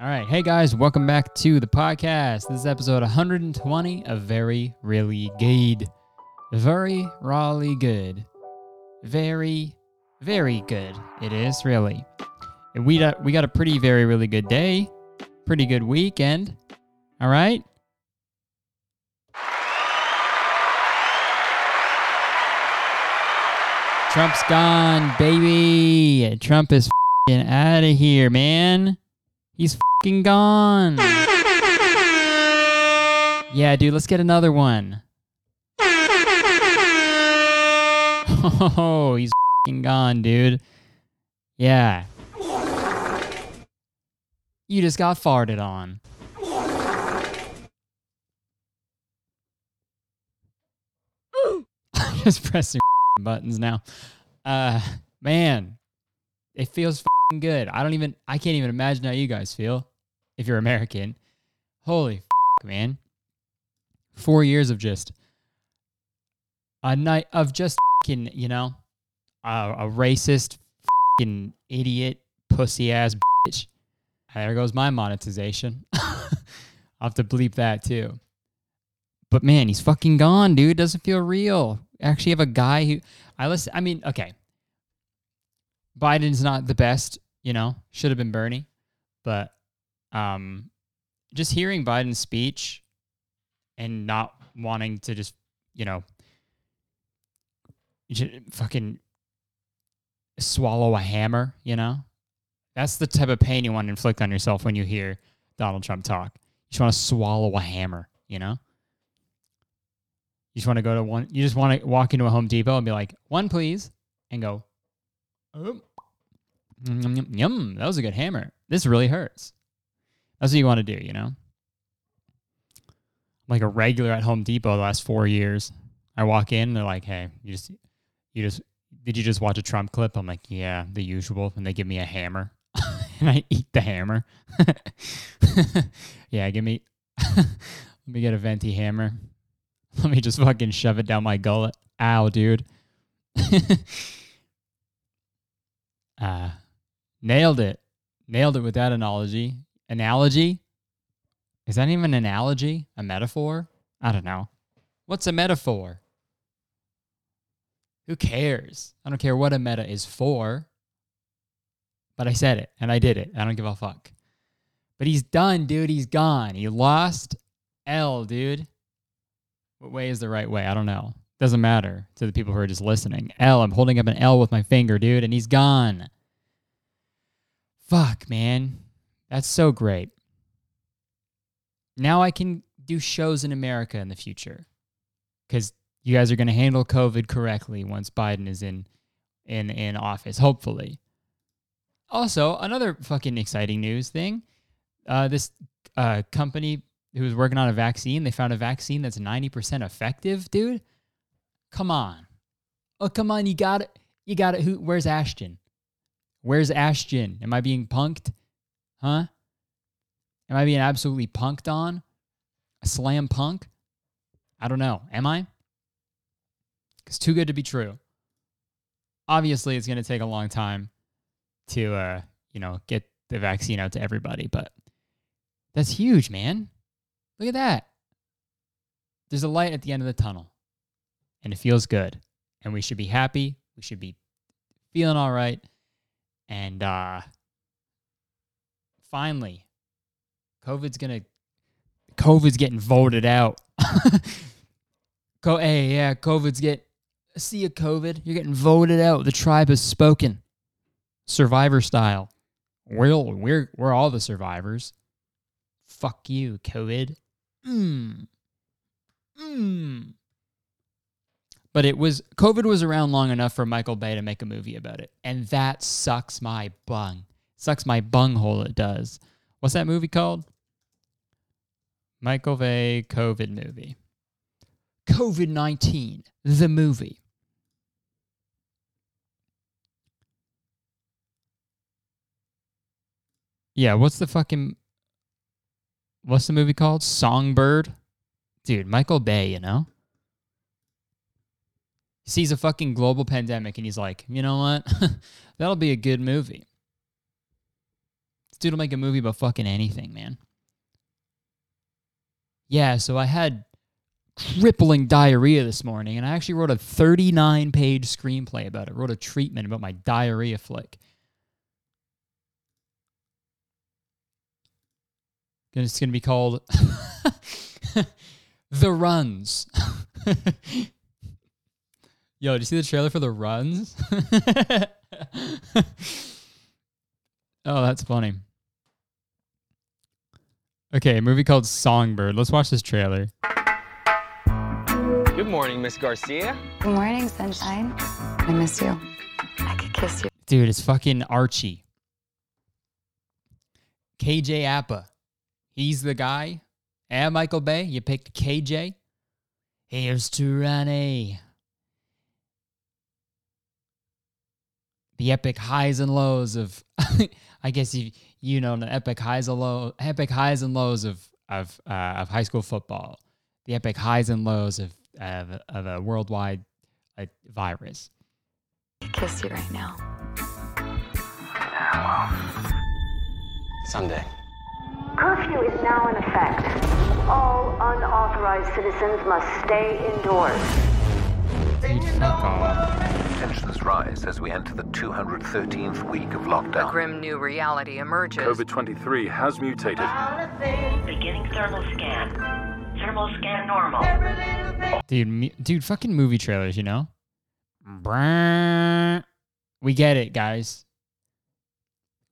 All right. Hey guys, welcome back to the podcast. This is episode 120 of Very Really Good. Very really good. Very, very good. It is really. We got, we got a pretty, very, really good day. Pretty good weekend. All right. Trump's gone, baby. Trump is out of here, man. He's fing gone. Yeah, dude, let's get another one. Oh, he's fing gone, dude. Yeah. You just got farted on. I'm just pressing buttons now. Uh, man, it feels good. I don't even, I can't even imagine how you guys feel if you're American. Holy man. Four years of just a night of just fing, you know, a, a racist fing idiot pussy ass bitch. There goes my monetization. I'll have to bleep that too. But man, he's fucking gone, dude. Doesn't feel real. Actually, have a guy who I listen. I mean, okay, Biden's not the best, you know. Should have been Bernie, but um, just hearing Biden's speech and not wanting to just, you know, just fucking swallow a hammer, you know. That's the type of pain you want to inflict on yourself when you hear Donald Trump talk. You just want to swallow a hammer, you know? You just want to go to one, you just want to walk into a Home Depot and be like, one, please, and go, oh, yum, yum, yum, that was a good hammer. This really hurts. That's what you want to do, you know? Like a regular at Home Depot the last four years. I walk in, they're like, hey, you just, you just, did you just watch a Trump clip? I'm like, yeah, the usual. And they give me a hammer and I eat the hammer. yeah, give me, let me get a venti hammer. Let me just fucking shove it down my gullet. Ow, dude. Uh, nailed it. Nailed it with that analogy. Analogy? Is that even an analogy? A metaphor? I don't know. What's a metaphor? Who cares? I don't care what a meta is for. But I said it and I did it. I don't give a fuck. But he's done, dude. He's gone. He lost L, dude. What way is the right way? I don't know. Doesn't matter to the people who are just listening. L, I'm holding up an L with my finger, dude, and he's gone. Fuck, man. That's so great. Now I can do shows in America in the future because you guys are going to handle COVID correctly once Biden is in in in office, hopefully. Also, another fucking exciting news thing. Uh, this uh, company who was working on a vaccine, they found a vaccine that's 90% effective, dude. Come on. Oh, come on. You got it. You got it. Who, where's Ashton? Where's Ashton? Am I being punked? Huh? Am I being absolutely punked on? A slam punk? I don't know. Am I? It's too good to be true. Obviously, it's going to take a long time to, uh, you know, get the vaccine out to everybody, but that's huge, man. Look at that. There's a light at the end of the tunnel, and it feels good. And we should be happy. We should be feeling all right. And uh, finally, COVID's gonna COVID's getting voted out. Co- hey, yeah, COVID's get see you, COVID. You're getting voted out. The tribe has spoken. Survivor style. We're we're we're all the survivors. Fuck you, COVID. Mm. Mm. But it was COVID was around long enough for Michael Bay to make a movie about it. And that sucks my bung. Sucks my bunghole it does. What's that movie called? Michael Bay COVID movie. COVID 19, the movie. Yeah, what's the fucking what's the movie called? Songbird? Dude, Michael Bay, you know? Sees a fucking global pandemic and he's like, you know what? That'll be a good movie. dude will make a movie about fucking anything, man. Yeah, so I had crippling diarrhea this morning, and I actually wrote a 39 page screenplay about it. wrote a treatment about my diarrhea flick. It's going to be called The Runs. Yo, did you see the trailer for The Runs? oh, that's funny. Okay, a movie called Songbird. Let's watch this trailer. Good morning, Miss Garcia. Good morning, sunshine. I miss you. I could kiss you. Dude, it's fucking Archie. KJ Apa. He's the guy. And Michael Bay, you picked KJ. Here's to Ronnie. The epic highs and lows of, I guess you you know the epic highs and low, epic highs and lows of of uh, of high school football, the epic highs and lows of of, of a worldwide uh, virus. I kiss you right now. Sunday. Curfew is now in effect. All unauthorized citizens must stay indoors. Dude, fuck off. Tensions rise as we enter the 213th week of lockdown. A grim new reality emerges. COVID 23 has mutated. Beginning thermal scan. Thermal scan normal. Dude, me, dude, fucking movie trailers, you know? We get it, guys.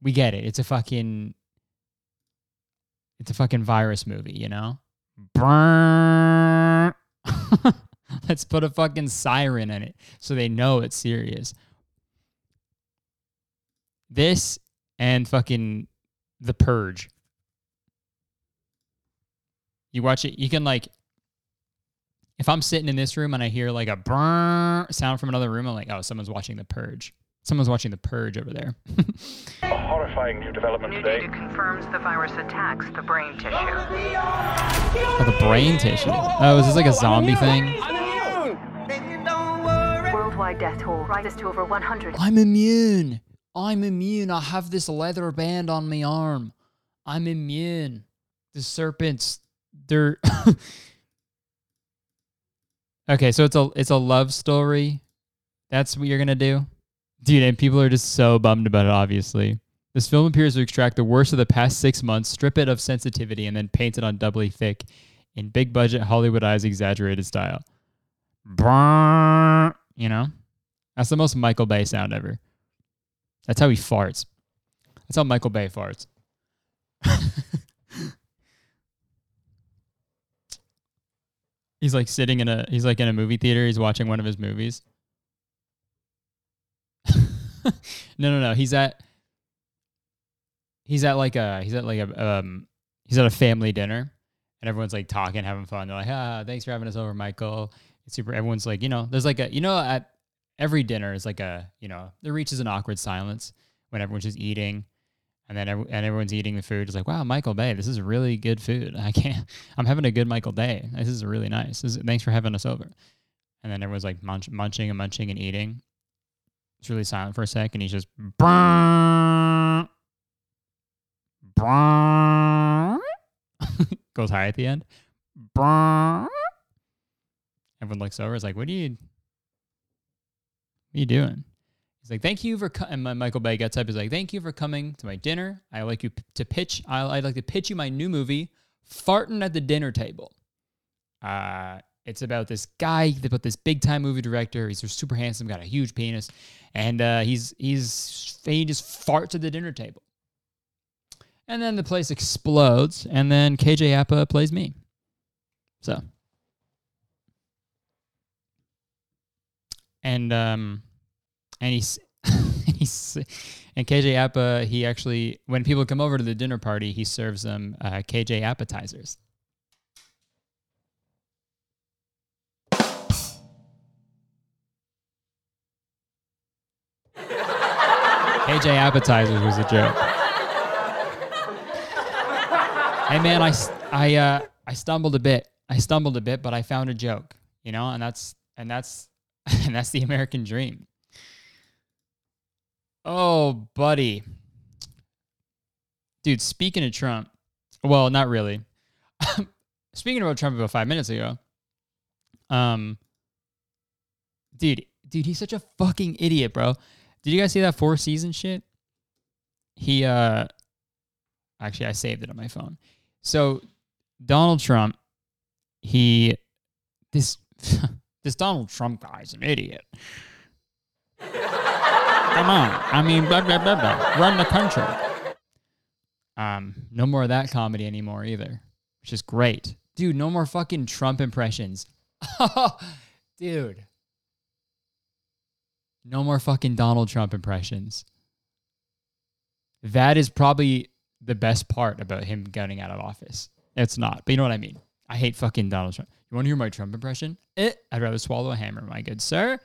We get it. It's a fucking it's a fucking virus movie, you know? Let's put a fucking siren in it so they know it's serious. This and fucking The Purge. You watch it, you can like if I'm sitting in this room and I hear like a brrrr sound from another room, I'm like, oh, someone's watching The Purge. Someone's watching The Purge over there. A horrifying new development New today. data confirms the virus attacks the brain tissue. oh, the brain tissue. Oh, is this like a zombie thing? Worldwide death toll rises to over 100. I'm immune. I'm immune. I have this leather band on my arm. I'm immune. The serpents, they're Okay, so it's a it's a love story. That's what you're gonna do? Dude, and people are just so bummed about it, obviously. This film appears to extract the worst of the past six months, strip it of sensitivity, and then paint it on doubly thick in big budget, Hollywood eyes exaggerated style. Brrrr, you know? That's the most Michael Bay sound ever. That's how he farts. That's how Michael Bay farts. he's like sitting in a he's like in a movie theater, he's watching one of his movies. no, no, no. He's at he's at like a he's at like a um he's at a family dinner and everyone's like talking, having fun. They're like, ah, thanks for having us over, Michael. It's super everyone's like, you know, there's like a you know, at every dinner is like a, you know, there reaches an awkward silence when everyone's just eating. And then every, and everyone's eating the food. It's like, wow, Michael Bay, this is really good food. I can't. I'm having a good Michael Bay. This is really nice. Is, thanks for having us over. And then everyone's like munch, munching and munching and eating. It's really silent for a sec, and he's just "Brrrr, brrrr." goes high at the end. Brrrr. Everyone looks over. It's like, what are you? What are you doing? He's like, thank you for co-. and my Michael Bay gets up. He's like, thank you for coming to my dinner. I like you p- to pitch. I, I'd like to pitch you my new movie, Farting at the Dinner Table. Uh, it's about this guy, about this big time movie director. He's super handsome, got a huge penis, and uh, he's he's he just farts at the dinner table. And then the place explodes, and then KJ Apa plays me. So, and um, and he's he's and KJ Apa. He actually, when people come over to the dinner party, he serves them uh, KJ appetizers. KJ appetizers was a joke. hey man, I I uh I stumbled a bit. I stumbled a bit, but I found a joke. You know, and that's and that's and that's the American dream. Oh, buddy. dude. Speaking of Trump, well, not really. speaking about Trump about five minutes ago, um, dude, dude, he's such a fucking idiot, bro. Did you guys see that four season shit? He uh, actually, I saved it on my phone. So Donald Trump, he this this Donald Trump guy's an idiot. Come on, I mean, blah, blah, blah, blah. run the country. Um, no more of that comedy anymore either, which is great, dude. No more fucking Trump impressions, dude. No more fucking Donald Trump impressions. That is probably the best part about him getting out of office. It's not, but you know what I mean. I hate fucking Donald Trump. You want to hear my Trump impression? Eh, I'd rather swallow a hammer, my good sir.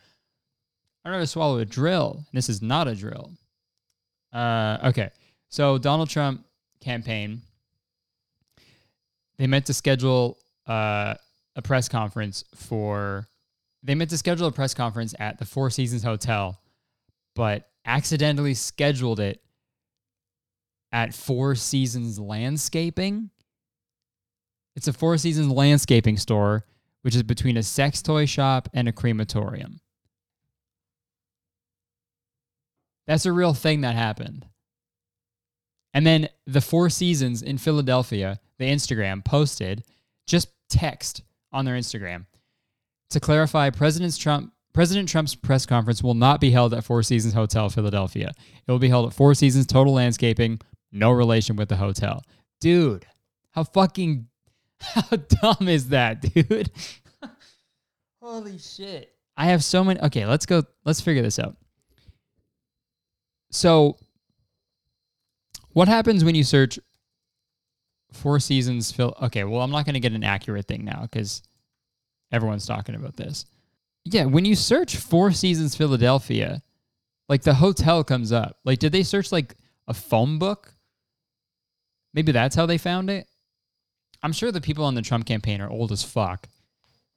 I'd rather swallow a drill. This is not a drill. Uh, okay, so Donald Trump campaign. They meant to schedule uh, a press conference for. They meant to schedule a press conference at the Four Seasons Hotel, but accidentally scheduled it at Four Seasons Landscaping. It's a Four Seasons landscaping store, which is between a sex toy shop and a crematorium. That's a real thing that happened. And then the Four Seasons in Philadelphia, the Instagram posted just text on their Instagram to clarify President Trump President Trump's press conference will not be held at Four Seasons Hotel Philadelphia. It will be held at Four Seasons Total Landscaping, no relation with the hotel. Dude, how fucking how dumb is that, dude? Holy shit. I have so many Okay, let's go let's figure this out. So what happens when you search Four Seasons Phil? Okay, well, I'm not going to get an accurate thing now because everyone's talking about this. Yeah, when you search Four Seasons Philadelphia, like the hotel comes up. Like, did they search like a phone book? Maybe that's how they found it. I'm sure the people on the Trump campaign are old as fuck.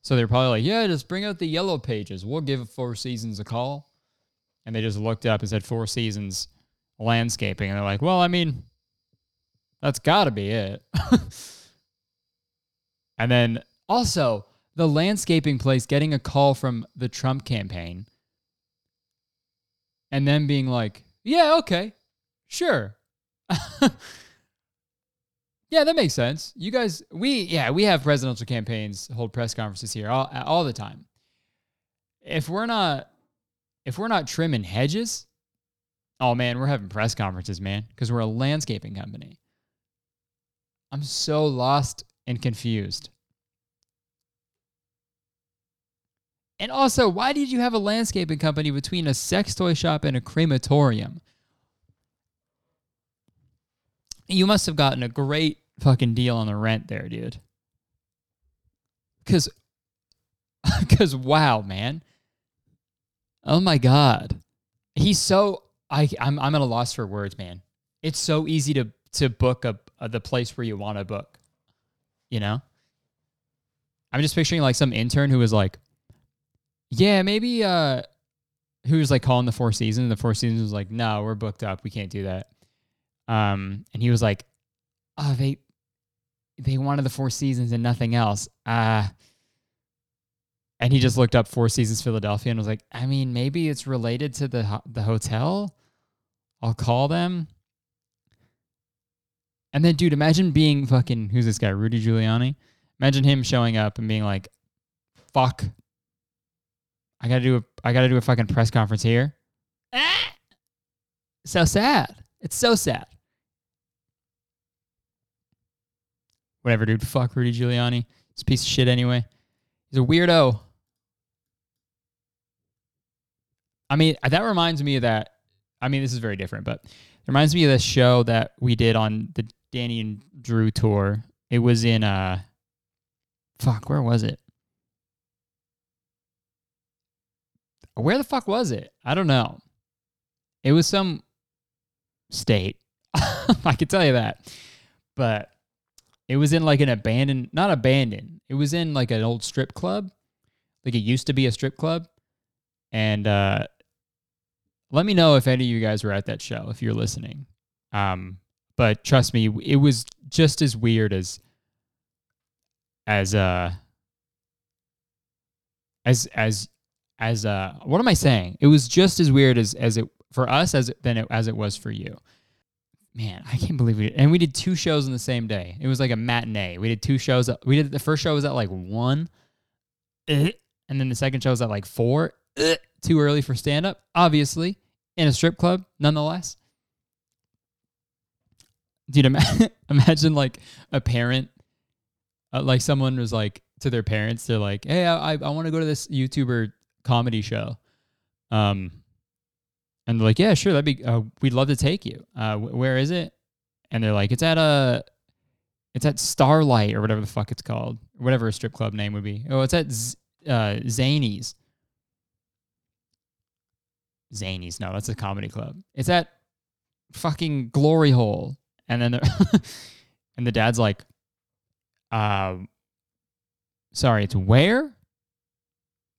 So they're probably like, yeah, just bring out the yellow pages. We'll give Four Seasons a call. And they just looked up and said Four Seasons landscaping. And they're like, well, I mean, that's got to be it. and then also, the landscaping place getting a call from the Trump campaign and then being like, yeah, okay, sure. yeah, that makes sense. You guys, we, yeah, we have presidential campaigns hold press conferences here all, all the time. If we're not, if we're not trimming hedges, Oh man, we're having press conferences, man, because we're a landscaping company. I'm so lost and confused. And also, why did you have a landscaping company between a sex toy shop and a crematorium? You must have gotten a great fucking deal on the rent there, dude. Cause cause wow, man. Oh my god. He's so I I'm I'm at a loss for words, man. It's so easy to to book a, a the place where you want to book. You know? I'm just picturing like some intern who was like, yeah, maybe uh who was like calling the Four Seasons. The Four Seasons was like, no, we're booked up. We can't do that. Um, and he was like, oh, they they wanted the Four Seasons and nothing else. Uh and he just looked up Four Seasons Philadelphia and was like, I mean, maybe it's related to the ho- the hotel. I'll call them. And then, dude, imagine being fucking who's this guy, Rudy Giuliani? Imagine him showing up and being like, "Fuck, I gotta do a I gotta do a fucking press conference here." Ah! So sad. It's so sad. Whatever, dude. Fuck Rudy Giuliani. He's a piece of shit anyway. He's a weirdo. I mean, that reminds me of that. I mean, this is very different, but it reminds me of this show that we did on the Danny and Drew tour. It was in uh fuck, where was it? Where the fuck was it? I don't know. It was some state. I can tell you that. But it was in like an abandoned, not abandoned. It was in like an old strip club. Like it used to be a strip club. And uh let me know if any of you guys were at that show if you're listening. Um but trust me, it was just as weird as as uh as as as uh what am I saying? It was just as weird as as it for us as than it, as it was for you. Man, I can't believe we. And we did two shows on the same day. It was like a matinee. We did two shows. We did the first show was at like one, eh, and then the second show was at like four. eh, Too early for stand up, obviously, in a strip club, nonetheless. Dude, ima- imagine like a parent, uh, like someone was like to their parents, they're like, "Hey, I I, I want to go to this YouTuber comedy show," um, and they're like, "Yeah, sure, that'd be. Uh, we'd love to take you. Uh, wh- where is it?" And they're like, "It's at a, it's at Starlight or whatever the fuck it's called, whatever a strip club name would be. Oh, it's at Z- uh, Zanies. Zanies, no, that's a comedy club. It's at fucking Glory Hole." And then, and the dad's like, "Um, sorry, it's where?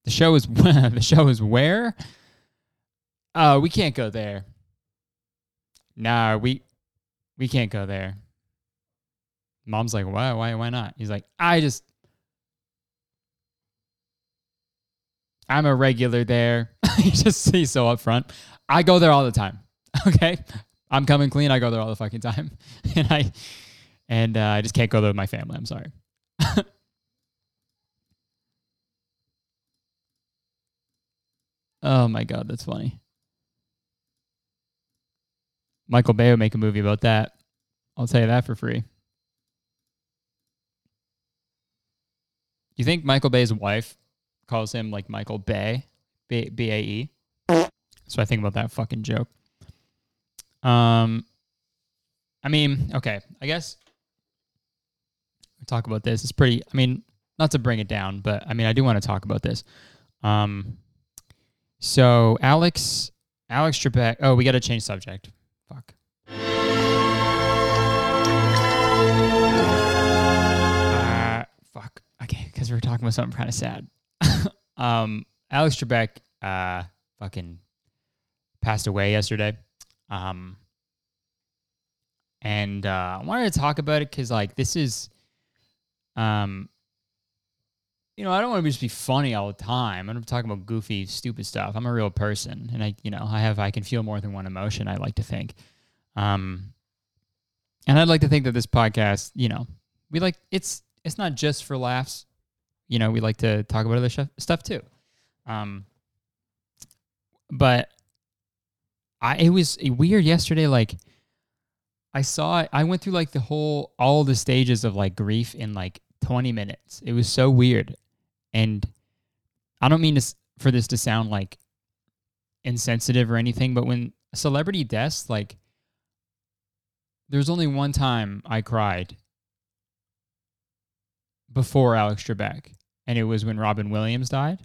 The show is the show is where? Oh, we can't go there. Nah, we we can't go there. Mom's like, why, why, why not? He's like, I just I'm a regular there. he just he's so upfront. I go there all the time. Okay. I'm coming clean. I go there all the fucking time. And I and uh, I just can't go there with my family. I'm sorry. Oh my god, that's funny. Michael Bay would make a movie about that. I'll tell you that for free. You think Michael Bay's wife calls him like Michael Bay, B A E? So I think about that fucking joke. Um, I mean, okay, I guess we talk about this. It's pretty. I mean, not to bring it down, but I mean, I do want to talk about this. Um, so Alex, Alex Trebek. Oh, we got to change subject. Because we were talking about something kind of sad. um, Alex Trebek, uh, fucking passed away yesterday. Um, and uh, I wanted to talk about it because, like, this is, um, you know, I don't want to just be funny all the time. I'm talking about goofy, stupid stuff. I'm a real person, and I, you know, I have, I can feel more than one emotion. I like to think, um, and I'd like to think that this podcast, you know, we like it's, it's not just for laughs. You know, we like to talk about other stuff too. Um, but I, it was weird yesterday. Like, I saw, I went through like the whole, all the stages of like grief in like 20 minutes. It was so weird. And I don't mean to, for this to sound like insensitive or anything, but when celebrity deaths, like, there's only one time I cried before Alex Trebek, and it was when Robin Williams died.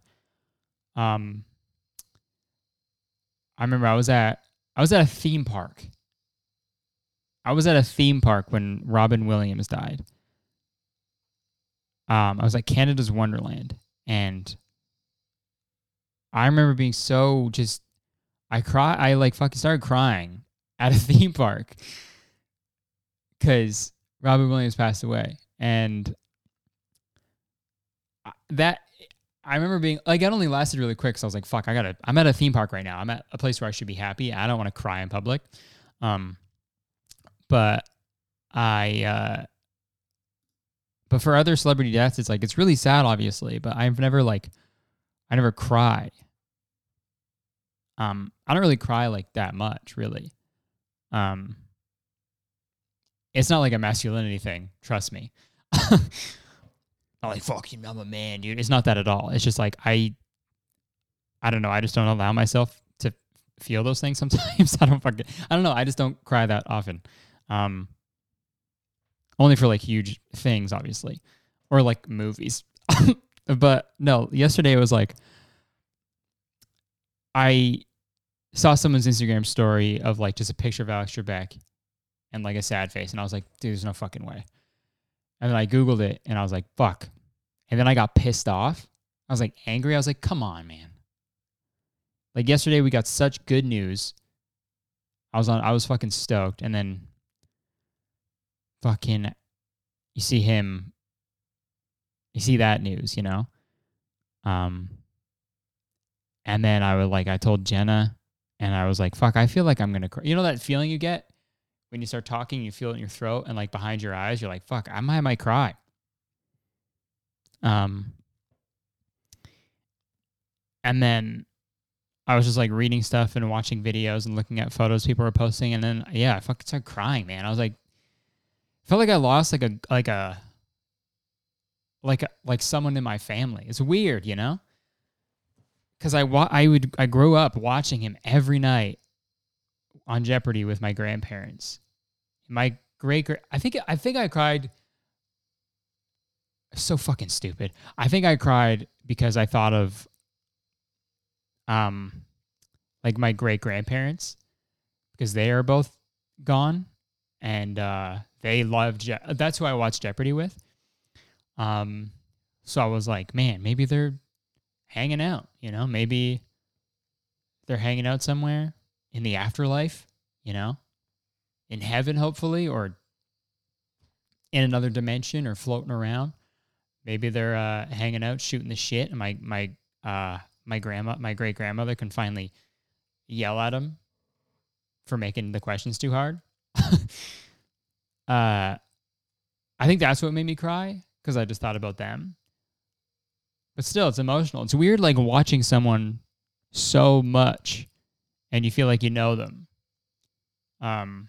Um, I remember I was at I was at a theme park. I was at a theme park when Robin Williams died. Um, I was at Canada's Wonderland, and I remember being so just. I cry. I like fucking started crying at a theme park because Robin Williams passed away, and that I remember being like, it only lasted really quick. So I was like, fuck, I gotta, I'm at a theme park right now. I'm at a place where I should be happy. I don't want to cry in public. Um, but I, uh, but for other celebrity deaths, it's like, it's really sad, obviously, but I've never like, I never cry. Um, I don't really cry like that much, really. Um, it's not like a masculinity thing, trust me. not like fuck you, I'm a man, dude. It's not that at all. It's just like I, I don't know. I just don't allow myself to feel those things sometimes. I don't fucking. I don't know. I just don't cry that often. Um, only for like huge things, obviously, or like movies. but no, yesterday it was like I saw someone's Instagram story of like just a picture of Alex Trebek and like a sad face, and I was like, dude, there's no fucking way. And then I Googled it and I was like, fuck. And then I got pissed off. I was like angry. I was like, come on, man. Like yesterday we got such good news. I was on I was fucking stoked. And then fucking you see him you see that news, you know? Um and then I was like I told Jenna and I was like, fuck, I feel like I'm gonna cry. You know that feeling you get when you start talking, you feel it in your throat and like behind your eyes, you're like, fuck, I might, I might cry. Um and then I was just like reading stuff and watching videos and looking at photos people were posting, and then yeah, I fucking started crying, man. I was like, felt like I lost like a like a like like someone in my family. It's weird, you know, because I wa- I would I grew up watching him every night on Jeopardy with my grandparents. My great gra- I think I think I cried. So fucking stupid. I think I cried because I thought of um like my great grandparents because they are both gone and uh they loved Je- that's who I watched Jeopardy with. Um so I was like, man, maybe they're hanging out, you know? Maybe they're hanging out somewhere in the afterlife, you know? In heaven hopefully or in another dimension or floating around. Maybe they're uh, hanging out shooting the shit and my my uh my grandma my great grandmother can finally yell at them for making the questions too hard. uh, I think that's what made me cry because I just thought about them. But still, it's emotional. It's weird, like watching someone so much, and you feel like you know them. Um,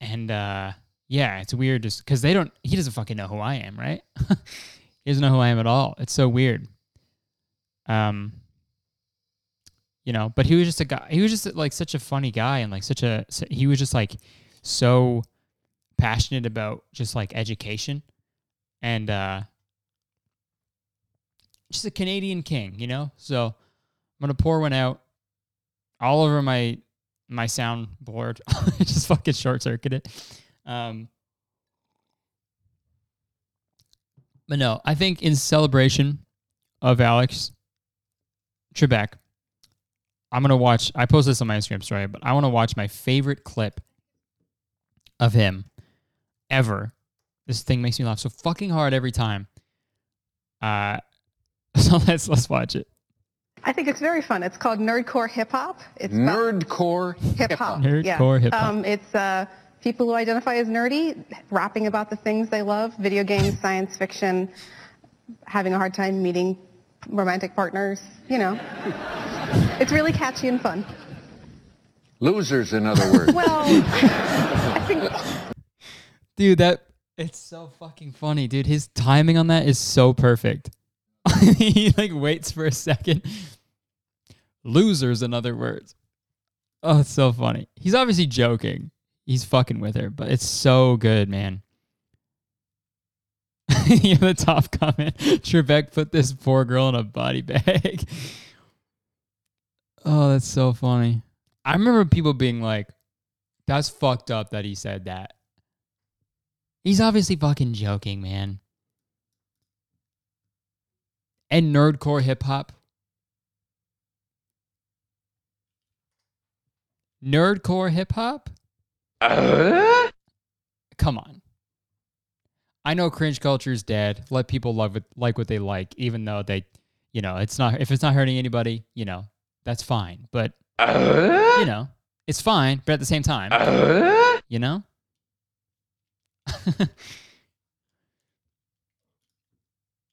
and uh, yeah, it's weird just because they don't. He doesn't fucking know who I am, right? he doesn't know who I am at all. It's so weird. Um, you know, but he was just a guy. He was just like such a funny guy, and like such a. He was just like so passionate about just like education, and uh, just a Canadian king, you know. So I'm gonna pour one out all over my my soundboard. just fucking short circuited. Um, but no, I think in celebration of Alex Trebek, I'm gonna watch. I posted this on my Instagram story, but I want to watch my favorite clip of him ever. This thing makes me laugh so fucking hard every time. Uh, so let's let's watch it. I think it's very fun. It's called Nerdcore Hip Hop. It's Nerdcore hip hop. Nerdcore hip-hop. Um, it's uh, people who identify as nerdy rapping about the things they love: video games, science fiction, having a hard time meeting romantic partners. You know, it's really catchy and fun. Losers, in other words. Well, I think Dude, that it's so fucking funny, dude. His timing on that is so perfect. he like waits for a second. Losers, in other words. Oh, it's so funny. He's obviously joking. He's fucking with her, but it's so good, man. you know, the top comment. Trebek put this poor girl in a body bag. oh, that's so funny. I remember people being like, that's fucked up that he said that. He's obviously fucking joking, man. And nerdcore hip hop. Nerdcore hip hop? Come on. I know cringe culture is dead. Let people love it, like what they like, even though they, you know, it's not if it's not hurting anybody, you know, that's fine. But you know, it's fine. But at the same time, you know.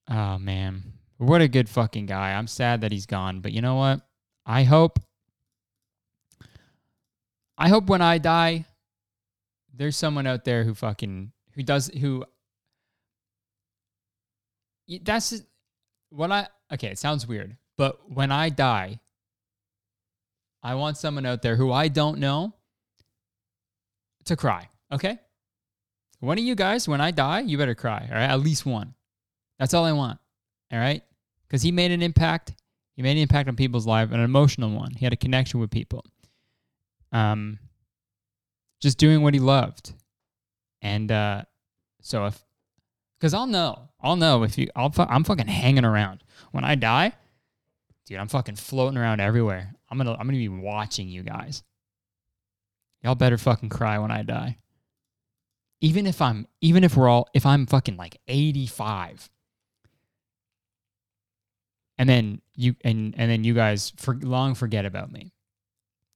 oh man, what a good fucking guy. I'm sad that he's gone, but you know what? I hope. I hope when I die, there's someone out there who fucking who does who. That's what I okay. It sounds weird, but when I die, I want someone out there who I don't know to cry. Okay. One of you guys, when I die, you better cry. All right. At least one. That's all I want. All right. Because he made an impact. He made an impact on people's lives, an emotional one. He had a connection with people. Um, just doing what he loved. And uh, so if, because I'll know, I'll know if you, I'll, I'm fucking hanging around. When I die, dude, I'm fucking floating around everywhere. I'm gonna, I'm gonna be watching you guys. Y'all better fucking cry when I die. Even if I'm, even if we're all, if I'm fucking like 85, and then you and and then you guys for long forget about me.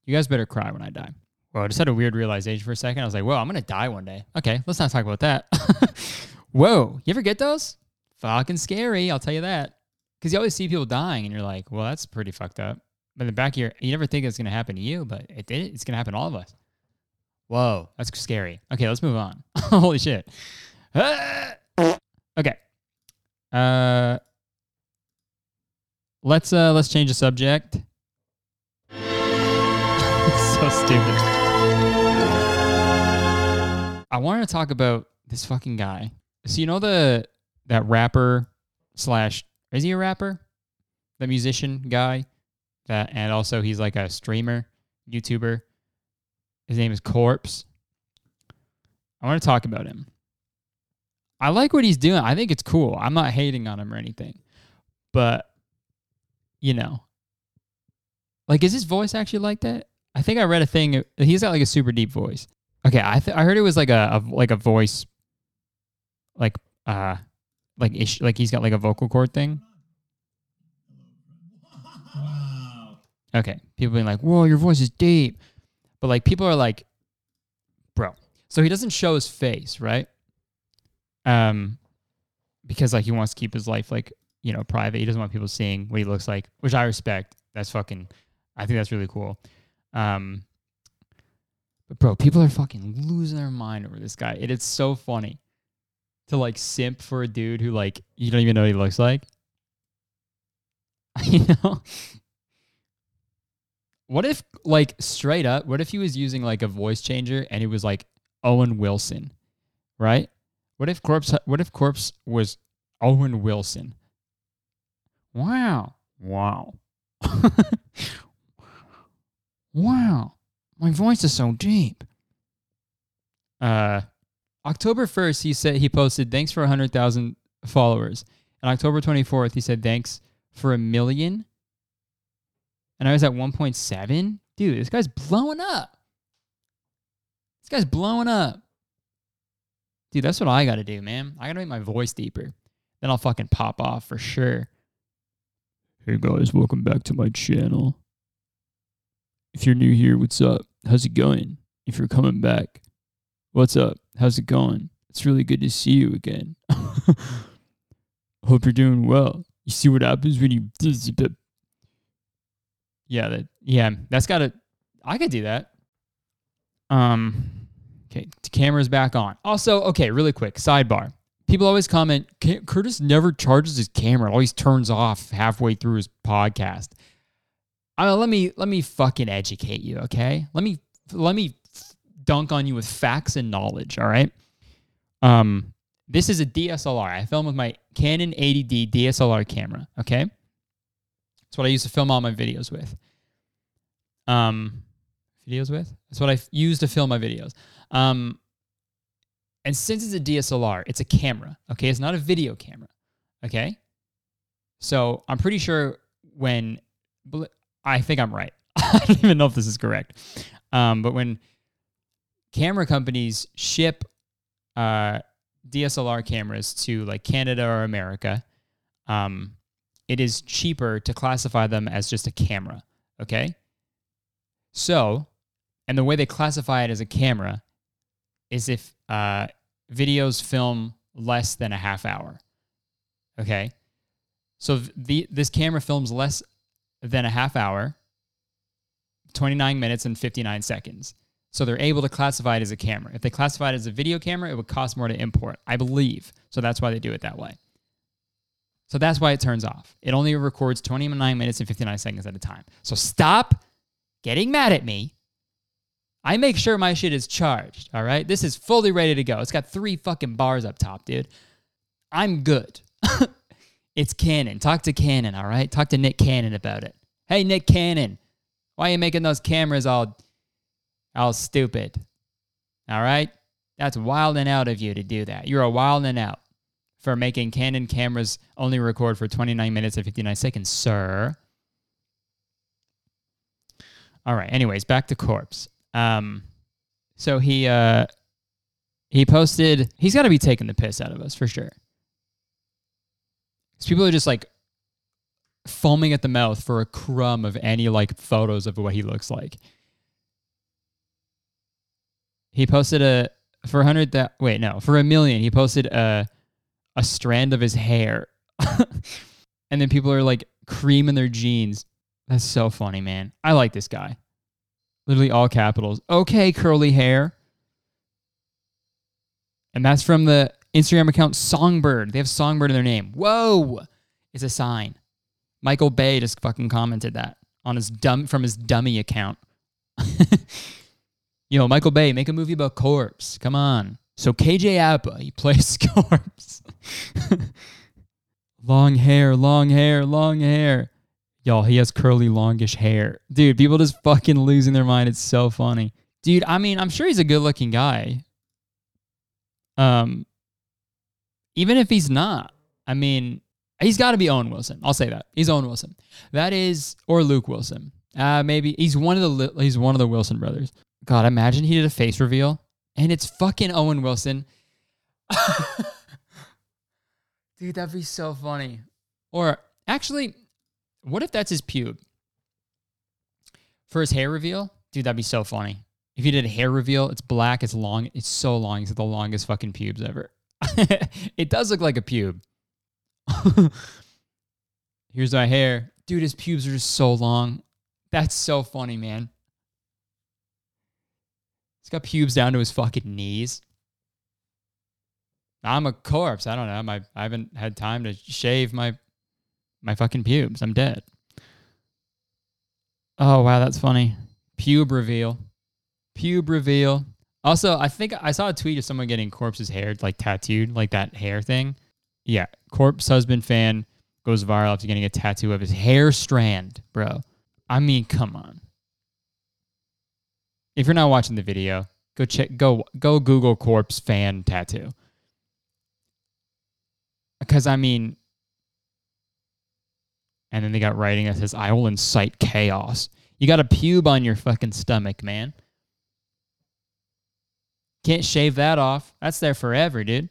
You guys better cry when I die. Well, I just had a weird realization for a second. I was like, "Whoa, I'm gonna die one day." Okay, let's not talk about that. Whoa, you ever get those? Fucking scary, I'll tell you that. Because you always see people dying, and you're like, "Well, that's pretty fucked up." But in the back of your, you never think it's gonna happen to you, but it did. It's gonna happen to all of us. Whoa, that's scary. Okay, let's move on. Holy shit. Okay. Uh, let's uh let's change the subject. so stupid. I wanted to talk about this fucking guy. So you know the that rapper slash is he a rapper? The musician guy that and also he's like a streamer, YouTuber. His name is Corpse. I want to talk about him. I like what he's doing. I think it's cool. I'm not hating on him or anything. But you know, like is his voice actually like that? I think I read a thing. He's got like a super deep voice. Okay, I th- I heard it was like a, a like a voice, like uh, like ish, like he's got like a vocal cord thing. Okay, people being like, "Whoa, your voice is deep," but like people are like, "Bro," so he doesn't show his face, right? Um, because like he wants to keep his life like you know private. He doesn't want people seeing what he looks like, which I respect. That's fucking. I think that's really cool. Um, but bro, people are fucking losing their mind over this guy. It is so funny to like simp for a dude who like you don't even know what he looks like. you know. What if like straight up? What if he was using like a voice changer and he was like Owen Wilson, right? What if Corpse? What if Corpse was Owen Wilson? Wow! Wow! wow! My voice is so deep. Uh, October first, he said he posted thanks for hundred thousand followers. And October twenty fourth, he said thanks for a million. And I was at one point seven. Dude, this guy's blowing up. This guy's blowing up. Dude, that's what I got to do, man. I got to make my voice deeper. Then I'll fucking pop off for sure. Hey guys, welcome back to my channel. If you're new here, what's up? How's it going? If you're coming back, what's up? How's it going? It's really good to see you again. Hope you're doing well. You see what happens when you Yeah, that yeah, that's got to I could do that. Um okay, the camera's back on. Also, okay, really quick, sidebar people always comment Kurtis never charges his camera. Always turns off halfway through his podcast. I mean, let me let me fucking educate you okay? Let me let me dunk on you with facts and knowledge all right? Um this is a dslr i film with my canon 80d dslr camera okay? That's what i used to film all my videos with. Um videos with? That's what i use to film my videos. Um and since it's a DSLR, it's a camera, okay? It's not a video camera, okay? So I'm pretty sure when, I think I'm right. I don't even know if this is correct. Um, but when camera companies ship uh, DSLR cameras to like Canada or America, um, it is cheaper to classify them as just a camera, okay? So, and the way they classify it as a camera is if uh, videos film less than a half hour. Okay. So the this camera films less than a half hour, 29 minutes and 59 seconds. So they're able to classify it as a camera. If they classify it as a video camera, it would cost more to import, I believe. So that's why they do it that way. So that's why it turns off. It only records 29 minutes and 59 seconds at a time. So stop getting mad at me I make sure my shit is charged, all right? This is fully ready to go. It's got three fucking bars up top, dude. I'm good. it's Canon. Talk to Canon, all right? Talk to Nick Cannon about it. Hey, Nick Cannon, why are you making those cameras all, all stupid? All right? That's wilding out of you to do that. You're a wilding out for making Canon cameras only record for 29 minutes and 59 seconds, sir. All right. Anyways, back to Corpse. Um, So he uh he posted he's got to be taking the piss out of us for sure. 'Cause people are just like foaming at the mouth for a crumb of any like photos of what he looks like. He posted a for a hundred that wait no for a million he posted a a strand of his hair, and then people are like creaming their jeans. That's so funny, man. I like this guy. Literally all capitals. Okay, curly hair. And that's from the Instagram account Songbird. They have Songbird in their name. Whoa, it's a sign. Michael Bay just fucking commented that on his dumb from his dummy account. you know, Michael Bay, make a movie about corpse. Come on. So KJ Apa, he plays corpse. long hair, long hair, long hair. Y'all, he has curly, longish hair. Dude, people just fucking losing their mind. It's so funny. Dude, I mean, I'm sure he's a good looking guy. Um, even if he's not, I mean, he's got to be Owen Wilson. I'll say that he's Owen Wilson. That is, or Luke Wilson. Uh, maybe he's one of the he's one of the Wilson brothers. God, imagine he did a face reveal and it's fucking Owen Wilson. Dude, that'd be so funny. Or actually, what if that's his pube? For his hair reveal? Dude, that'd be so funny. If he did a hair reveal, it's black, it's long, it's so long, it's the longest fucking pubes ever. it does look like a pube. Here's my hair. Dude, his pubes are just so long. That's so funny, man. He's got pubes down to his fucking knees. I'm a corpse. I don't know. My, I haven't had time to shave my my fucking pubes. I'm dead. Oh wow, that's funny. Pube reveal. Pube reveal. Also, I think I saw a tweet of someone getting corpse's hair like tattooed, like that hair thing. Yeah, corpse husband fan goes viral after getting a tattoo of his hair strand, bro. I mean, come on. If you're not watching the video, go check go go Google corpse fan tattoo. Because I mean, and then they got writing that says, "I will incite chaos." You got a pube on your fucking stomach, man. Can't shave that off. That's there forever, dude.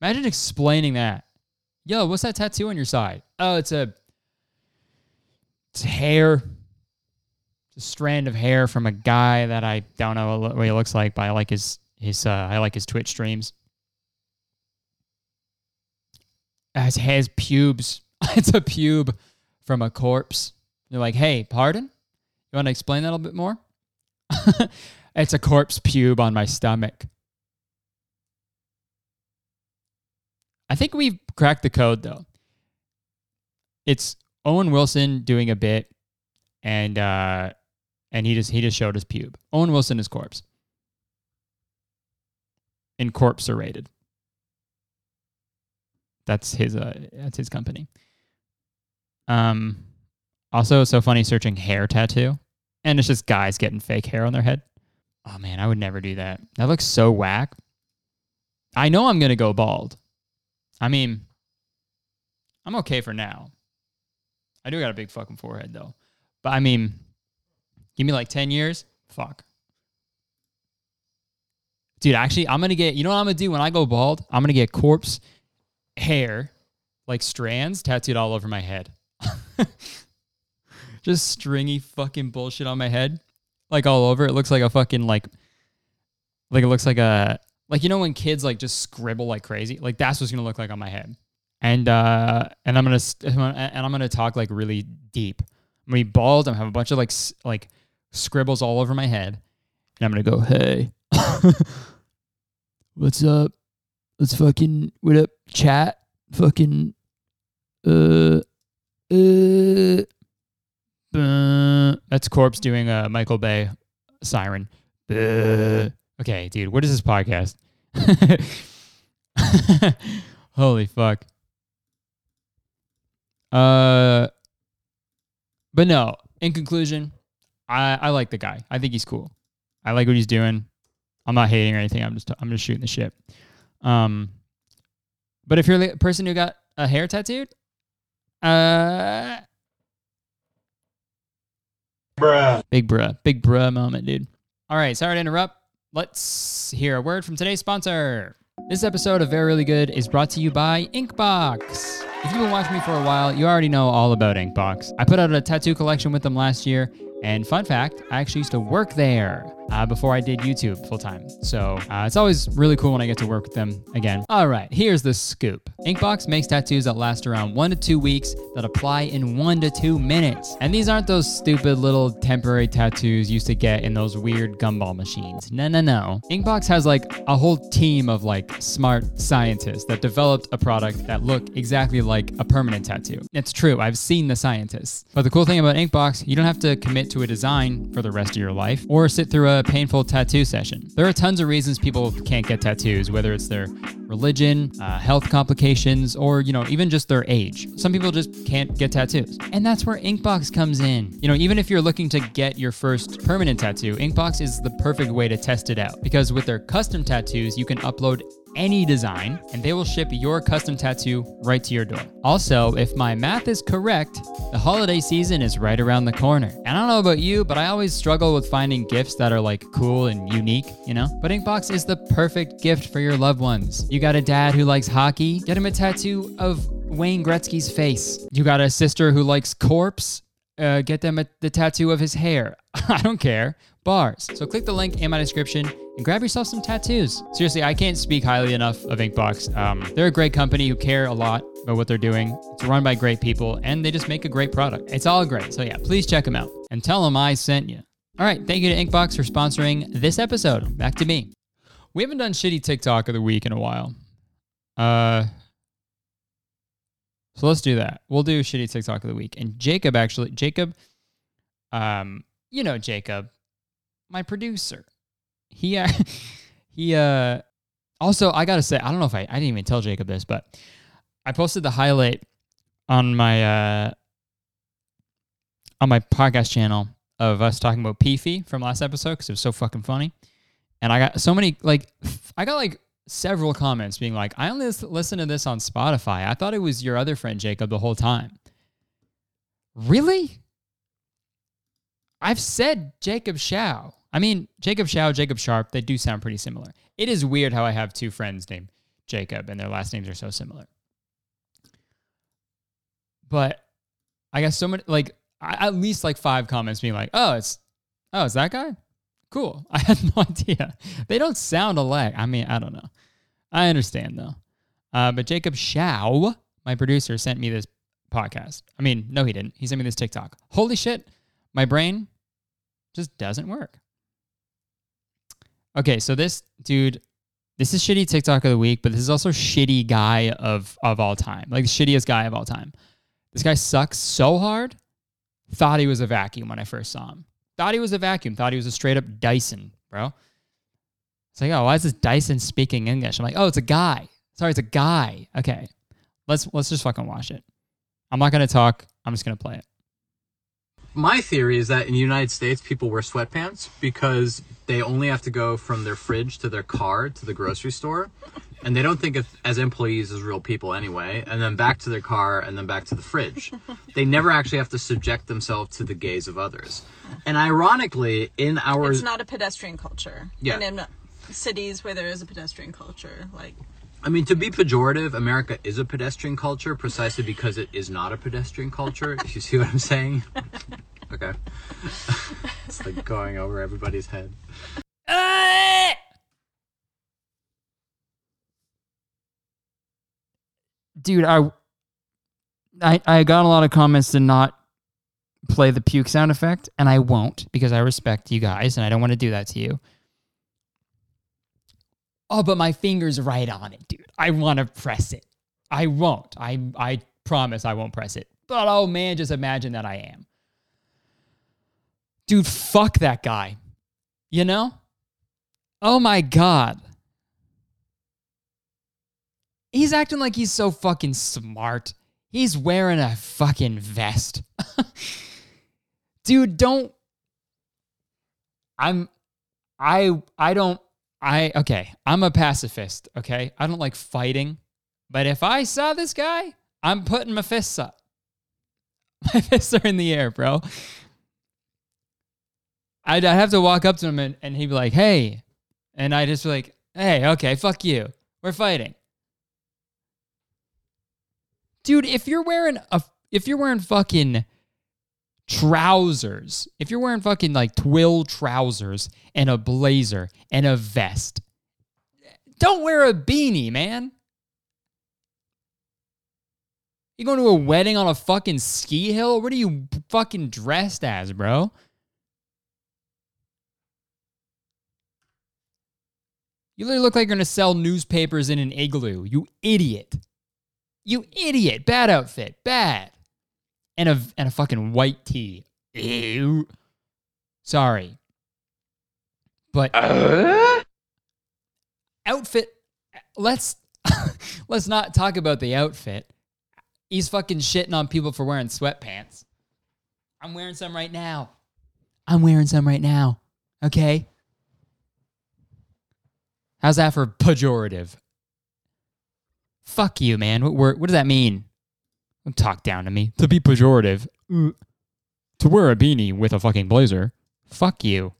Imagine explaining that. Yo, what's that tattoo on your side? Oh, it's a it's hair. It's a strand of hair from a guy that I don't know what he looks like, but I like his his uh, I like his Twitch streams. As has pubes. it's a pube from a corpse. You're like, hey, pardon? You want to explain that a little bit more? it's a corpse pube on my stomach. I think we've cracked the code though. It's Owen Wilson doing a bit, and uh, and he just he just showed his pube. Owen Wilson is corpse. And corpse rated. That's his uh that's his company. Um also so funny searching hair tattoo. And it's just guys getting fake hair on their head. Oh man, I would never do that. That looks so whack. I know I'm gonna go bald. I mean, I'm okay for now. I do got a big fucking forehead though. But I mean, give me like 10 years. Fuck. Dude, actually, I'm gonna get. You know what I'm gonna do when I go bald? I'm gonna get corpse hair, like strands, tattooed all over my head. Just stringy fucking bullshit on my head, like all over. It looks like a fucking like, like it looks like a like you know when kids like just scribble like crazy. Like that's what's gonna look like on my head. And uh and I'm gonna and I'm gonna talk like really deep. I'm gonna be bald. I'm gonna have a bunch of like like scribbles all over my head, and I'm gonna go, hey. What's up? Let's fucking what up? Chat. Fucking uh uh. Buh. That's corpse doing a Michael Bay siren. Buh. Okay, dude, what is this podcast? Holy fuck. Uh, but no. In conclusion, I I like the guy. I think he's cool. I like what he's doing. I'm not hating or anything. I'm just I'm just shooting the shit. Um, but if you're a person who got a hair tattooed, uh, Bruh. big bruh, big bruh moment, dude. All right, sorry to interrupt. Let's hear a word from today's sponsor. This episode of Very Really Good is brought to you by Inkbox. If you've been watching me for a while, you already know all about Inkbox. I put out a tattoo collection with them last year, and fun fact, I actually used to work there uh, before I did YouTube full time. So uh, it's always really cool when I get to work with them again. All right, here's the scoop Inkbox makes tattoos that last around one to two weeks that apply in one to two minutes. And these aren't those stupid little temporary tattoos used to get in those weird gumball machines. No, no, no. Inkbox has like a whole team of like smart scientists that developed a product that look exactly like a permanent tattoo. It's true, I've seen the scientists. But the cool thing about Inkbox, you don't have to commit to a design for the rest of your life or sit through a painful tattoo session. There are tons of reasons people can't get tattoos, whether it's their religion, uh, health complications, or you know even just their age. Some people just can't get tattoos, and that's where Inkbox comes in. You know, even if you're looking to get your first permanent tattoo, Inkbox is the perfect way to test it out because with their custom tattoos, you can upload any design and they will ship your custom tattoo right to your door. Also, if my math is correct, the holiday season is right around the corner. And I don't know about you, but I always struggle with finding gifts that are like cool and unique, you know? But Inkbox is the perfect gift for your loved ones. You got a dad who likes hockey? Get him a tattoo of Wayne Gretzky's face. You got a sister who likes corpse? Uh, get them a, the tattoo of his hair. I don't care. Bars. So click the link in my description and grab yourself some tattoos. Seriously, I can't speak highly enough of Inkbox. Um, they're a great company who care a lot about what they're doing. It's run by great people and they just make a great product. It's all great. So yeah, please check them out and tell them I sent you. All right, thank you to Inkbox for sponsoring this episode. Back to me. We haven't done shitty TikTok of the week in a while. Uh, so let's do that. We'll do shitty TikTok of the week. And Jacob actually, Jacob, um, you know Jacob, my producer. He uh, he uh also I gotta say, I don't know if I I didn't even tell Jacob this, but I posted the highlight on my uh on my podcast channel of us talking about Peefy from last episode because it was so fucking funny. And I got so many like I got like several comments being like, I only lis- listen to this on Spotify. I thought it was your other friend Jacob the whole time. Really? I've said Jacob Shao. I mean, Jacob Shao, Jacob Sharp, they do sound pretty similar. It is weird how I have two friends named Jacob and their last names are so similar. But I got so many, like, at least like five comments being like, oh, it's, oh, it's that guy? Cool. I had no idea. They don't sound alike. I mean, I don't know. I understand though. Uh, but Jacob Shao, my producer, sent me this podcast. I mean, no, he didn't. He sent me this TikTok. Holy shit. My brain just doesn't work. Okay, so this dude, this is shitty TikTok of the week, but this is also shitty guy of of all time. Like the shittiest guy of all time. This guy sucks so hard. Thought he was a vacuum when I first saw him. Thought he was a vacuum. Thought he was a straight up Dyson, bro. It's like, oh, why is this Dyson speaking English? I'm like, oh, it's a guy. Sorry, it's a guy. Okay, let's let's just fucking watch it. I'm not gonna talk. I'm just gonna play it. My theory is that in the United States, people wear sweatpants because they only have to go from their fridge to their car to the grocery store. And they don't think of as employees as real people anyway, and then back to their car and then back to the fridge. They never actually have to subject themselves to the gaze of others. And ironically, in our It's not a pedestrian culture. Yeah. And in cities where there is a pedestrian culture, like I mean, to be pejorative, America is a pedestrian culture precisely because it is not a pedestrian culture. if you see what I'm saying? okay. it's like going over everybody's head. Uh, dude, I, I I got a lot of comments to not play the puke sound effect, and I won't because I respect you guys and I don't want to do that to you. Oh, but my finger's right on it, dude. I want to press it. I won't. I I promise I won't press it. But oh man, just imagine that I am. Dude, fuck that guy. You know? Oh my god. He's acting like he's so fucking smart. He's wearing a fucking vest. Dude, don't I'm I I don't I okay, I'm a pacifist, okay? I don't like fighting. But if I saw this guy, I'm putting my fists up. My fists are in the air, bro. I'd, I'd have to walk up to him and, and he'd be like, hey. And I'd just be like, hey, okay, fuck you. We're fighting. Dude, if you're wearing a if you're wearing fucking trousers, if you're wearing fucking like twill trousers and a blazer and a vest, don't wear a beanie, man. You going to a wedding on a fucking ski hill? What are you fucking dressed as, bro? You literally look like you're gonna sell newspapers in an igloo. You idiot. You idiot. Bad outfit. Bad. And a and a fucking white tee. Ew. Sorry. But outfit let's let's not talk about the outfit. He's fucking shitting on people for wearing sweatpants. I'm wearing some right now. I'm wearing some right now. Okay? How's that for pejorative? Fuck you, man. What word, what does that mean? Don't talk down to me. To be pejorative. To wear a beanie with a fucking blazer. Fuck you.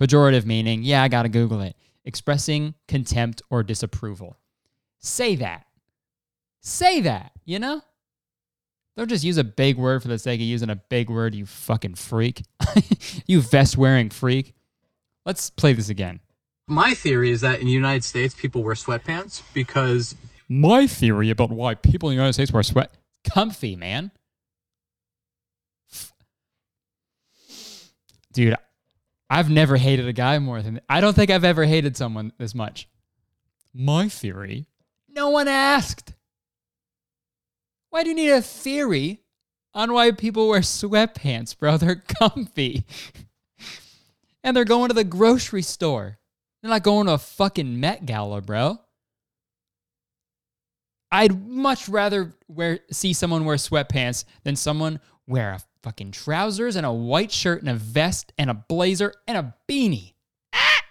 Pejorative meaning, yeah, I gotta Google it. Expressing contempt or disapproval. Say that. Say that, you know? Don't just use a big word for the sake of using a big word, you fucking freak. you vest wearing freak. Let's play this again. My theory is that in the United States, people wear sweatpants because My theory about why people in the United States wear sweat comfy, man. Dude, I've never hated a guy more than I don't think I've ever hated someone this much. My theory? No one asked. Why do you need a theory on why people wear sweatpants, bro? They're comfy. and they're going to the grocery store. They're not going to a fucking Met Gala, bro. I'd much rather wear see someone wear sweatpants than someone wear a fucking trousers and a white shirt and a vest and a blazer and a beanie. Ah!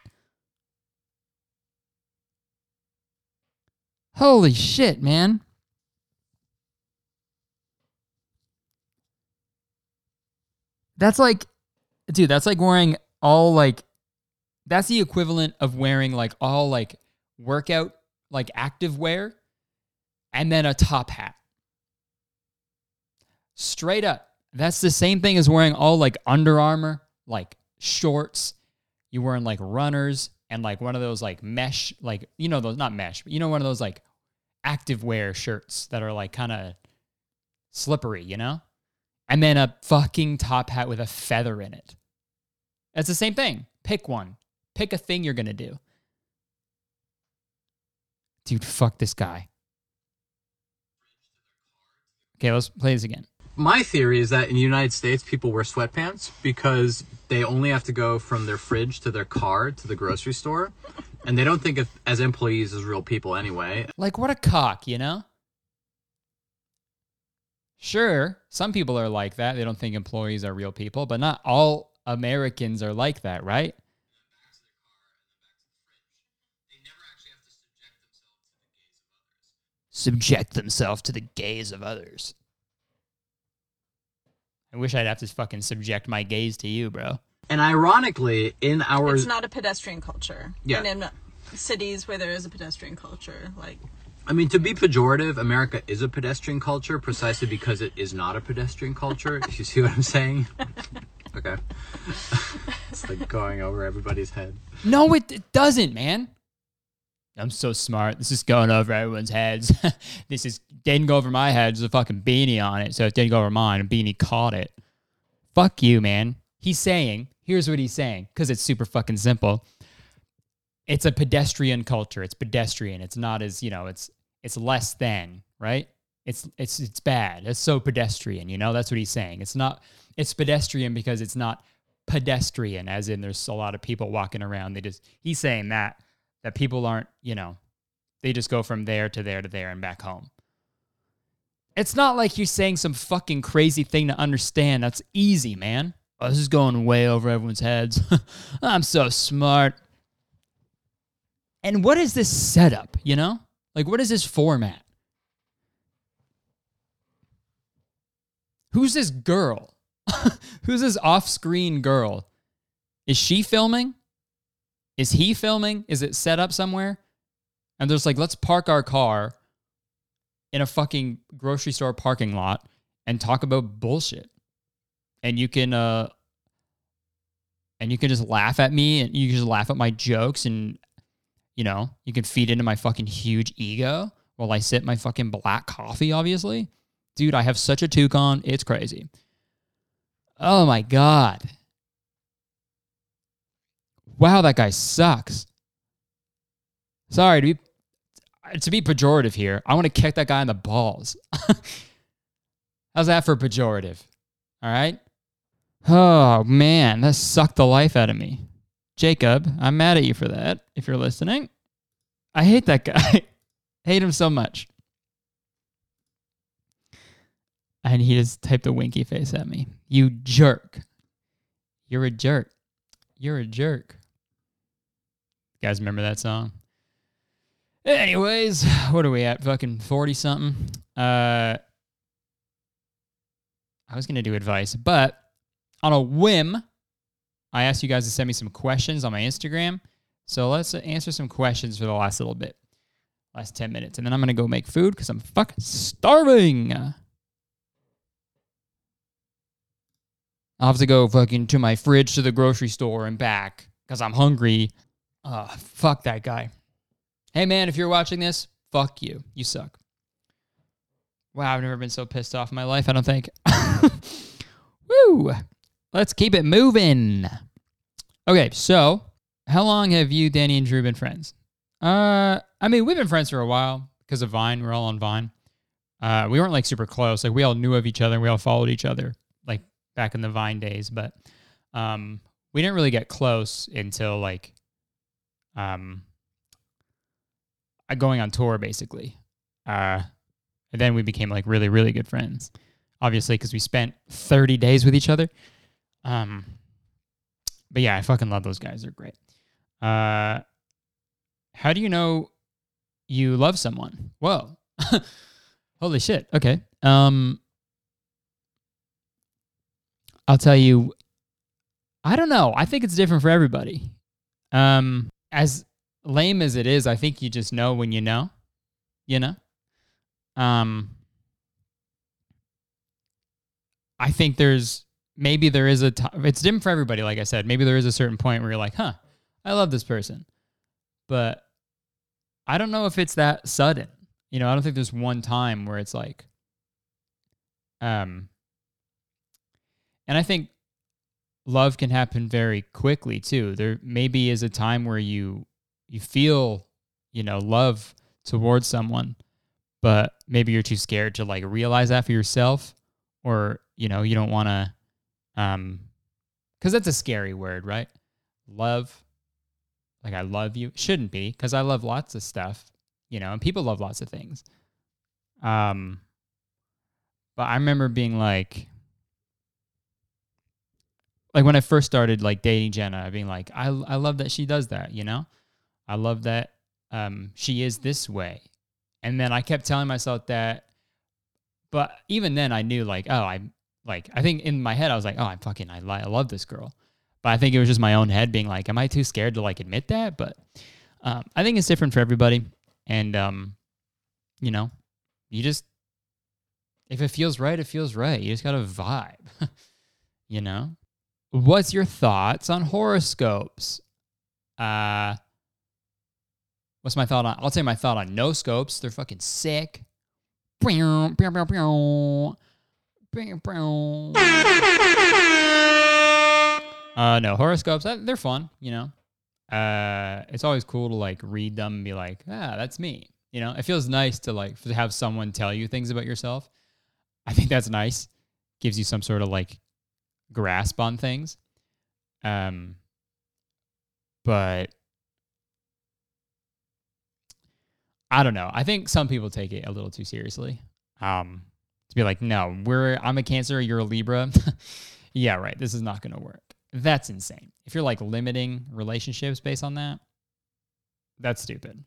Holy shit, man. That's like dude, that's like wearing all like that's the equivalent of wearing like all like workout like active wear and then a top hat. Straight up. That's the same thing as wearing all like Under Armour, like shorts. You wearing like runners and like one of those like mesh, like you know those not mesh, but you know one of those like active wear shirts that are like kind of slippery, you know? And then a fucking top hat with a feather in it. That's the same thing. Pick one. Pick a thing you're gonna do. Dude, fuck this guy. Okay, let's play this again. my theory is that in the United States, people wear sweatpants because they only have to go from their fridge to their car to the grocery store, and they don't think of as employees as real people anyway. Like, what a cock, you know? Sure, some people are like that. They don't think employees are real people, but not all Americans are like that, right? Subject themselves to the gaze of others. I wish I'd have to fucking subject my gaze to you, bro. And ironically, in our It's not a pedestrian culture. Yeah. And in cities where there is a pedestrian culture, like I mean, to be pejorative, America is a pedestrian culture precisely because it is not a pedestrian culture. if you see what I'm saying. okay. it's like going over everybody's head. No, it, it doesn't, man. I'm so smart. This is going over everyone's heads. this is didn't go over my head. There's a fucking beanie on it, so it didn't go over mine. A beanie caught it. Fuck you, man. He's saying, here's what he's saying, because it's super fucking simple. It's a pedestrian culture. It's pedestrian. It's not as, you know, it's it's less than, right? It's it's it's bad. It's so pedestrian, you know? That's what he's saying. It's not it's pedestrian because it's not pedestrian, as in there's a lot of people walking around. They just he's saying that that people aren't, you know, they just go from there to there to there and back home. It's not like you're saying some fucking crazy thing to understand. That's easy, man. Oh, this is going way over everyone's heads. I'm so smart. And what is this setup, you know? Like, what is this format? Who's this girl? Who's this off screen girl Is she filming? Is he filming? Is it set up somewhere? And there's like, let's park our car in a fucking grocery store parking lot and talk about bullshit. And you can uh and you can just laugh at me and you can just laugh at my jokes and you know, you can feed into my fucking huge ego while I sip my fucking black coffee, obviously. Dude, I have such a toucan, it's crazy. Oh my god. Wow, that guy sucks. Sorry to be to be pejorative here. I want to kick that guy in the balls. How's that for pejorative? All right. Oh man, that sucked the life out of me. Jacob, I'm mad at you for that. If you're listening, I hate that guy. hate him so much. And he just typed a winky face at me. You jerk. You're a jerk. You're a jerk. You guys remember that song? Anyways, what are we at? Fucking 40 something. Uh I was going to do advice, but on a whim, I asked you guys to send me some questions on my Instagram. So let's answer some questions for the last little bit, last 10 minutes. And then I'm going to go make food because I'm fucking starving. I'll have to go fucking to my fridge to the grocery store and back because I'm hungry. Uh, fuck that guy. Hey man, if you're watching this, fuck you. You suck. Wow, I've never been so pissed off in my life, I don't think. Woo! Let's keep it moving. Okay, so how long have you, Danny, and Drew been friends? Uh, I mean, we've been friends for a while because of Vine. We're all on Vine. Uh, we weren't like super close. Like we all knew of each other. We all followed each other like back in the Vine days, but um, we didn't really get close until like um, uh, going on tour, basically. Uh, and then we became like really, really good friends. Obviously, because we spent 30 days with each other. Um, but yeah, I fucking love those guys. They're great. Uh, how do you know you love someone? Whoa. Holy shit. Okay. Um, I'll tell you, I don't know. I think it's different for everybody. Um, as lame as it is, I think you just know when you know, you know? Um, I think there's maybe there is a t- it's different for everybody like I said. Maybe there is a certain point where you're like, "Huh, I love this person." But I don't know if it's that sudden. You know, I don't think there's one time where it's like um and I think love can happen very quickly too. There maybe is a time where you you feel, you know, love towards someone, but maybe you're too scared to like realize that for yourself or, you know, you don't want to um cuz that's a scary word, right? Love like I love you shouldn't be cuz I love lots of stuff, you know, and people love lots of things. Um but I remember being like like when I first started like dating Jenna, I being like, I I love that she does that, you know? I love that um, she is this way. And then I kept telling myself that, but even then I knew like, oh, I'm like, I think in my head I was like, oh, I'm fucking, I, I love this girl. But I think it was just my own head being like, am I too scared to like admit that? But um, I think it's different for everybody. And, um, you know, you just, if it feels right, it feels right. You just got to vibe, you know? What's your thoughts on horoscopes? Uh, What's my thought on? I'll tell you my thought on no scopes. They're fucking sick. Uh, no horoscopes. They're fun. You know, uh, it's always cool to like read them and be like, ah, that's me. You know, it feels nice to like to have someone tell you things about yourself. I think that's nice. Gives you some sort of like grasp on things. Um, but I don't know. I think some people take it a little too seriously. Um, to be like, no, we're I'm a Cancer, you're a Libra. yeah, right. This is not going to work. That's insane. If you're like limiting relationships based on that, that's stupid.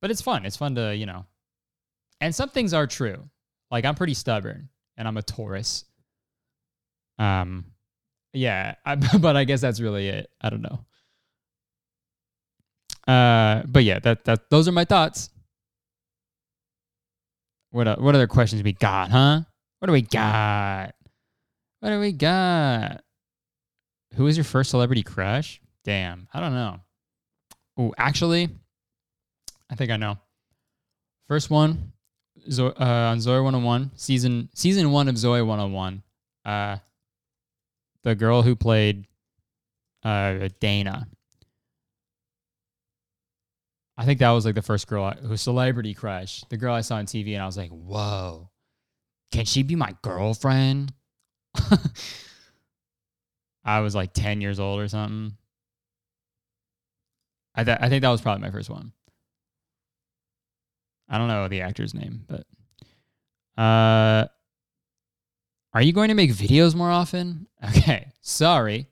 But it's fun. It's fun to, you know. And some things are true. Like I'm pretty stubborn and I'm a Taurus. Um yeah, I, but I guess that's really it. I don't know. Uh, but yeah, that that those are my thoughts. What uh, what other questions we got, huh? What do we got? What do we got? Who was your first celebrity crush? Damn, I don't know. Oh, actually, I think I know. First one, Zo- uh, on Zoey 101, season season one of Zoey 101. Uh, the girl who played uh, Dana. I think that was like the first girl I, who celebrity crush. The girl I saw on TV, and I was like, "Whoa, can she be my girlfriend?" I was like ten years old or something. I th- I think that was probably my first one. I don't know the actor's name, but uh, are you going to make videos more often? Okay, sorry.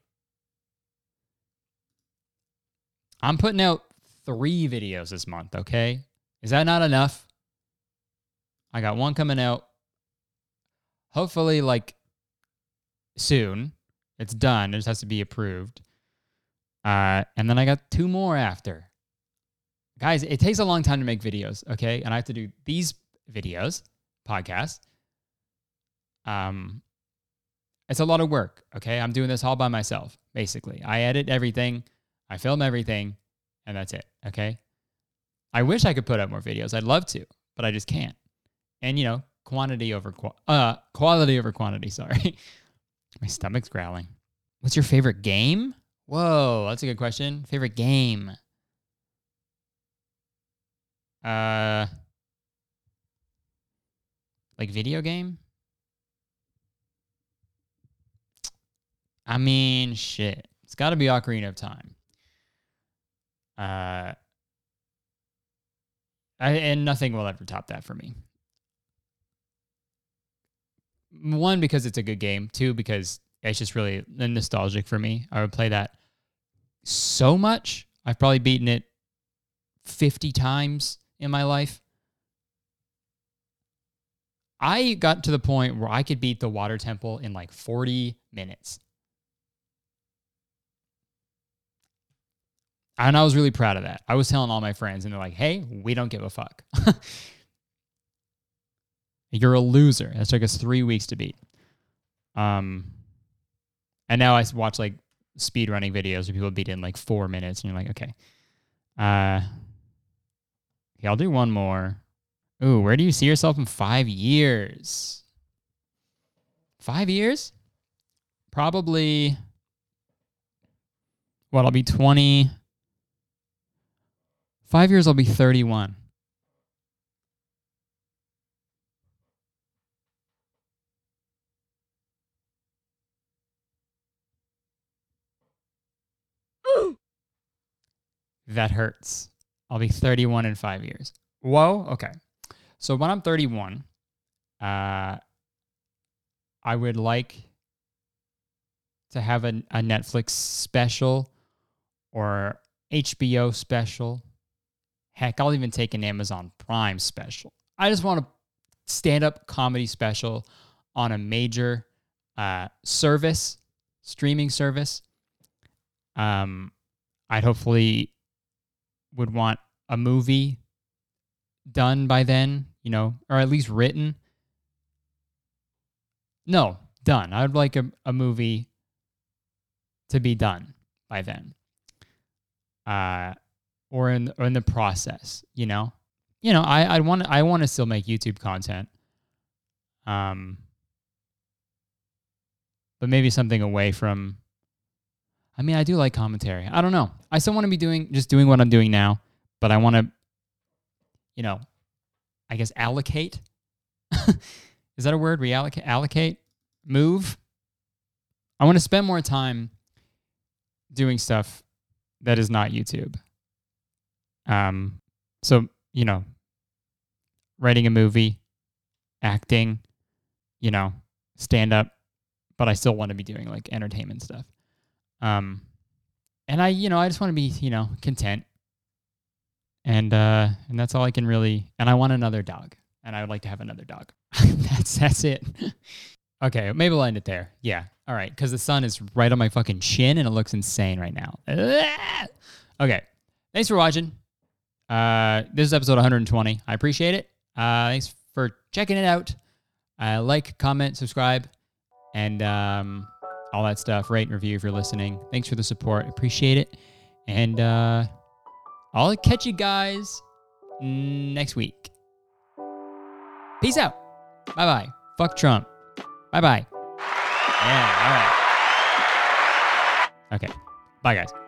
I'm putting out three videos this month, okay? Is that not enough? I got one coming out hopefully like soon. It's done. It just has to be approved. Uh, and then I got two more after. Guys, it takes a long time to make videos, okay? And I have to do these videos, podcasts. Um, it's a lot of work, okay? I'm doing this all by myself, basically. I edit everything, I film everything, and that's it, okay? I wish I could put out more videos. I'd love to, but I just can't. And you know, quantity over qua- uh quality over quantity, sorry. My stomach's growling. What's your favorite game? Whoa, that's a good question. Favorite game? Uh like video game? I mean, shit. It's got to be Ocarina of Time. Uh, I, and nothing will ever top that for me. One because it's a good game. Two because it's just really nostalgic for me. I would play that so much. I've probably beaten it fifty times in my life. I got to the point where I could beat the water temple in like 40 minutes. And I was really proud of that. I was telling all my friends, and they're like, hey, we don't give a fuck. You're a loser. That took us three weeks to beat. Um, and now I watch like speed running videos where people beat in like four minutes, and you're like, okay. Uh, I'll do one more. Ooh, where do you see yourself in five years? Five years? Probably. What, I'll be 20. Five years, I'll be 31. that hurts. I'll be 31 in five years. Whoa. Okay. So when I'm 31, uh, I would like to have a, a Netflix special or HBO special. Heck, I'll even take an Amazon Prime special. I just want a stand up comedy special on a major uh, service, streaming service. Um, I'd hopefully would want a movie done by then, you know, or at least written. No, done. I'd like a, a movie to be done by then. Uh, or in or in the process, you know. You know, I I want I want to still make YouTube content. Um but maybe something away from I mean, I do like commentary. I don't know. I still want to be doing just doing what I'm doing now, but I want to you know, I guess allocate. Is that a word? Reallocate, allocate, move. I want to spend more time doing stuff that is not YouTube. Um, so you know, writing a movie, acting, you know, stand up, but I still want to be doing like entertainment stuff. Um, and I, you know, I just want to be, you know, content and uh, and that's all I can really. And I want another dog, and I would like to have another dog. that's that's it. okay, maybe we'll end it there. Yeah. All right, because the sun is right on my fucking chin and it looks insane right now. Okay. Thanks for watching. Uh, this is episode 120. I appreciate it. Uh, thanks for checking it out. Uh, like, comment, subscribe, and um, all that stuff. Rate and review if you're listening. Thanks for the support. Appreciate it. And uh, I'll catch you guys next week. Peace out. Bye bye. Fuck Trump. Bye bye. Yeah, all right. Okay. Bye, guys.